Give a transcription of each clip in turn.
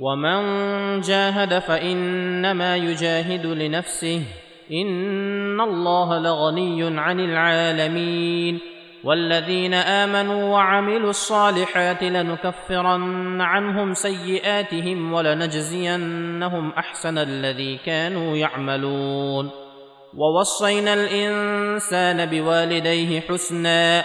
ومن جاهد فانما يجاهد لنفسه ان الله لغني عن العالمين والذين امنوا وعملوا الصالحات لنكفرن عنهم سيئاتهم ولنجزينهم احسن الذي كانوا يعملون ووصينا الانسان بوالديه حسنا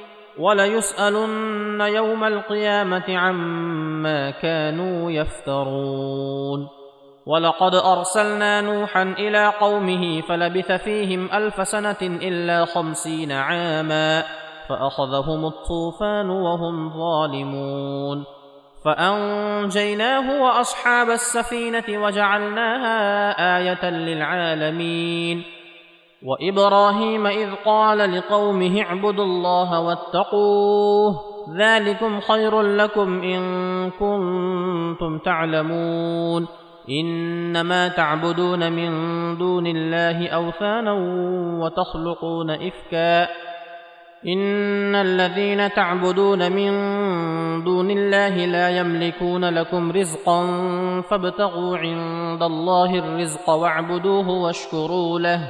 وليسألن يوم القيامة عما كانوا يفترون. ولقد أرسلنا نوحا إلى قومه فلبث فيهم ألف سنة إلا خمسين عاما فأخذهم الطوفان وهم ظالمون. فأنجيناه وأصحاب السفينة وجعلناها آية للعالمين. وإبراهيم إذ قال لقومه اعبدوا الله واتقوه ذلكم خير لكم إن كنتم تعلمون إنما تعبدون من دون الله أوثانا وتخلقون إفكا إن الذين تعبدون من دون الله لا يملكون لكم رزقا فابتغوا عند الله الرزق واعبدوه واشكروا له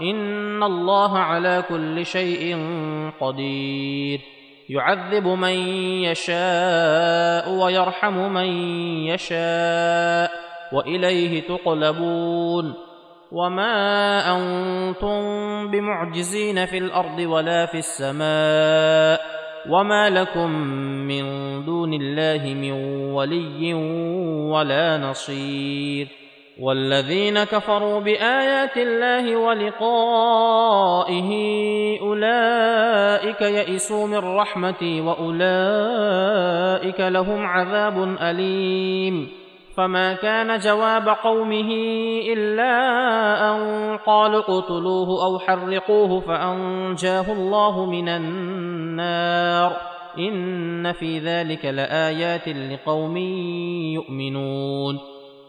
ان الله على كل شيء قدير. يعذب من يشاء ويرحم من يشاء واليه تقلبون. وما أنتم بمعجزين في الأرض ولا في السماء وما لكم من دون الله من ولي ولا نصير. والذين كفروا بآيات الله ولقائه أولئك يئسوا من رحمتي وأولئك لهم عذاب أليم. فما كان جواب قومه إلا أن قالوا اقتلوه أو حرقوه فأنجاه الله من النار. إن في ذلك لآيات لقوم يؤمنون.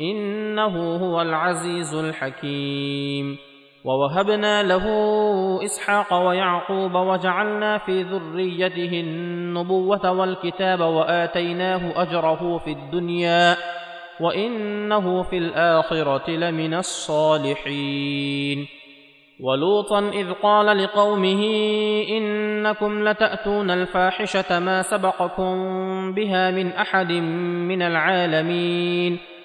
إنه هو العزيز الحكيم. ووهبنا له إسحاق ويعقوب وجعلنا في ذريته النبوة والكتاب وآتيناه أجره في الدنيا وإنه في الآخرة لمن الصالحين. ولوطا إذ قال لقومه إنكم لتأتون الفاحشة ما سبقكم بها من أحد من العالمين.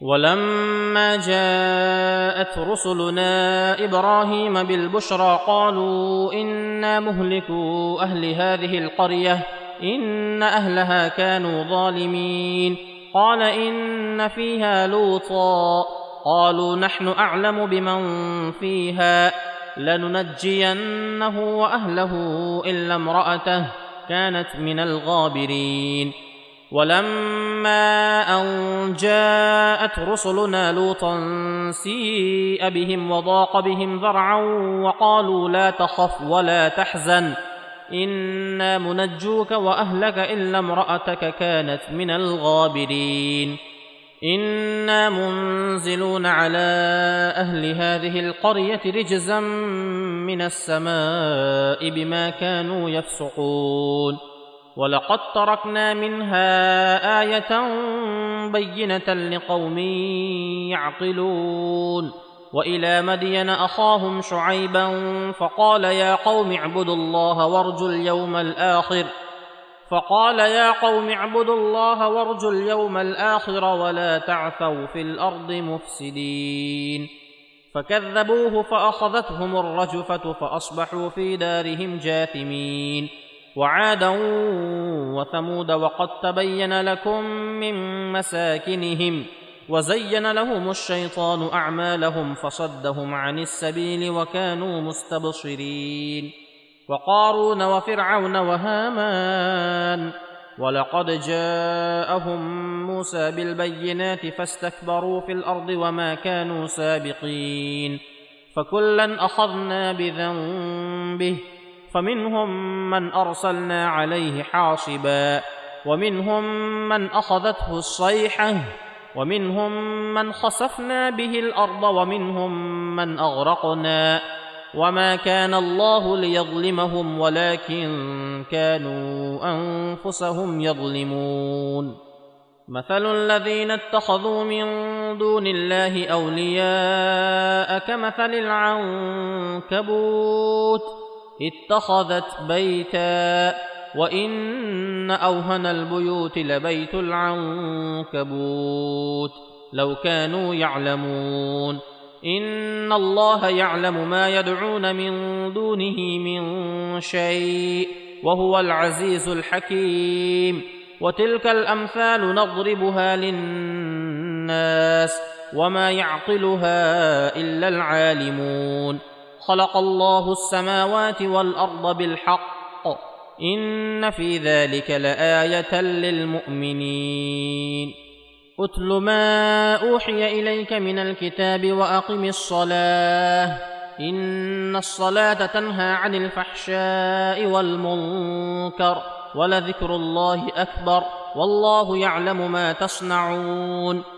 ولما جاءت رسلنا إبراهيم بالبشرى قالوا إنا مهلكو أهل هذه القرية إن أهلها كانوا ظالمين. قال إن فيها لوطا. قالوا نحن أعلم بمن فيها لننجينه وأهله إلا امرأته كانت من الغابرين. ولما أن جاءت رسلنا لوطا سيء بهم وضاق بهم ذرعا وقالوا لا تخف ولا تحزن إنا منجوك وأهلك إلا امرأتك كانت من الغابرين. إنا منزلون على أهل هذه القرية رجزا من السماء بما كانوا يفسقون. ولقد تركنا منها آية بينة لقوم يعقلون. وإلى مدين أخاهم شعيبا فقال يا قوم اعبدوا الله وارجوا اليوم الآخر. فقال يا قوم اعبدوا الله وارجوا اليوم الآخر ولا تعثوا في الأرض مفسدين. فكذبوه فأخذتهم الرجفة فأصبحوا في دارهم جاثمين. وعادا وثمود وقد تبين لكم من مساكنهم وزين لهم الشيطان أعمالهم فصدهم عن السبيل وكانوا مستبصرين وقارون وفرعون وهامان ولقد جاءهم موسى بالبينات فاستكبروا في الأرض وما كانوا سابقين فكلا أخذنا بذنبه فمنهم من أرسلنا عليه حاصبا ومنهم من أخذته الصيحة ومنهم من خسفنا به الأرض ومنهم من أغرقنا. وما كان الله ليظلمهم ولكن كانوا أنفسهم يظلمون. مثل الذين اتخذوا من دون الله أولياء كمثل العنكبوت. اتخذت بيتا وإن أوهن البيوت لبيت العنكبوت لو كانوا يعلمون إن الله يعلم ما يدعون من دونه من شيء وهو العزيز الحكيم وتلك الأمثال نضربها للناس وما يعقلها إلا العالمون خلق الله السماوات والأرض بالحق. إن في ذلك لآية للمؤمنين. اتل ما أوحي إليك من الكتاب وأقم الصلاة. إن الصلاة تنهى عن الفحشاء والمنكر ولذكر الله أكبر. والله يعلم ما تصنعون.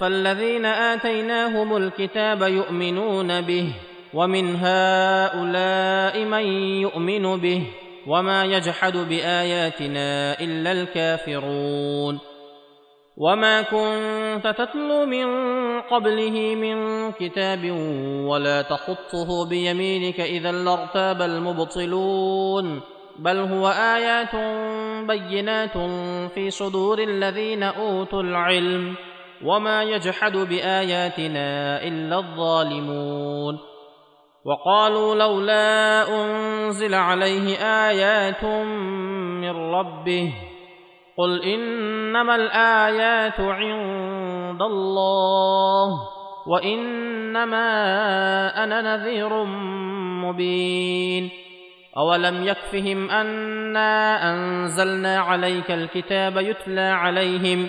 فالذين آتيناهم الكتاب يؤمنون به ومن هؤلاء من يؤمن به وما يجحد بآياتنا إلا الكافرون. وما كنت تتلو من قبله من كتاب ولا تخطه بيمينك إذا لارتاب المبطلون. بل هو آيات بينات في صدور الذين أوتوا العلم. وما يجحد باياتنا الا الظالمون وقالوا لولا انزل عليه ايات من ربه قل انما الايات عند الله وانما أنا نذير مبين اولم يكفهم انا انزلنا عليك الكتاب يتلى عليهم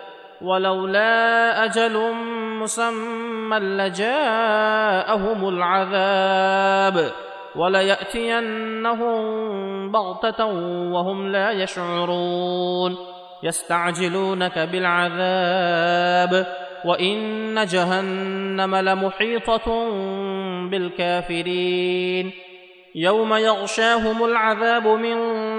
ولولا أجل مسمى لجاءهم العذاب وليأتينهم بغتة وهم لا يشعرون يستعجلونك بالعذاب وإن جهنم لمحيطة بالكافرين يوم يغشاهم العذاب من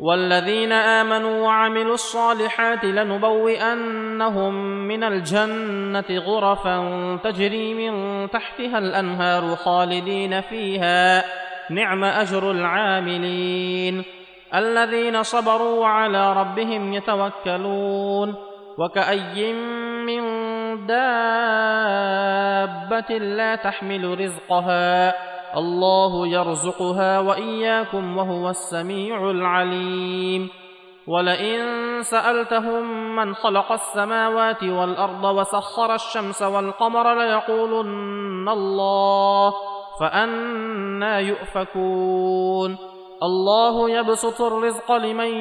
والذين آمنوا وعملوا الصالحات لنبوئنهم من الجنة غرفا تجري من تحتها الأنهار خالدين فيها. نعم أجر العاملين. الذين صبروا وعلى ربهم يتوكلون. وكأي من دابة لا تحمل رزقها. الله يرزقها وإياكم وهو السميع العليم. ولئن سألتهم من خلق السماوات والأرض وسخر الشمس والقمر ليقولن الله فأنا يؤفكون. الله يبسط الرزق لمن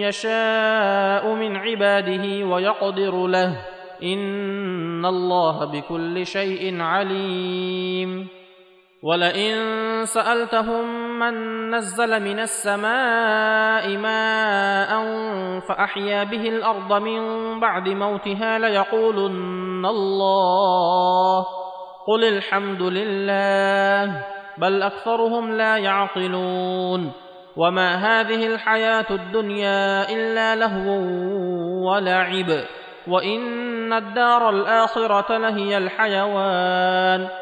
يشاء من عباده ويقدر له. إن الله بكل شيء عليم. ولئن سألتهم من نزل من السماء ماء فأحيا به الأرض من بعد موتها ليقولن الله قل الحمد لله بل اكثرهم لا يعقلون وما هذه الحياة الدنيا الا لهو ولعب وان الدار الاخره لهي الحيوان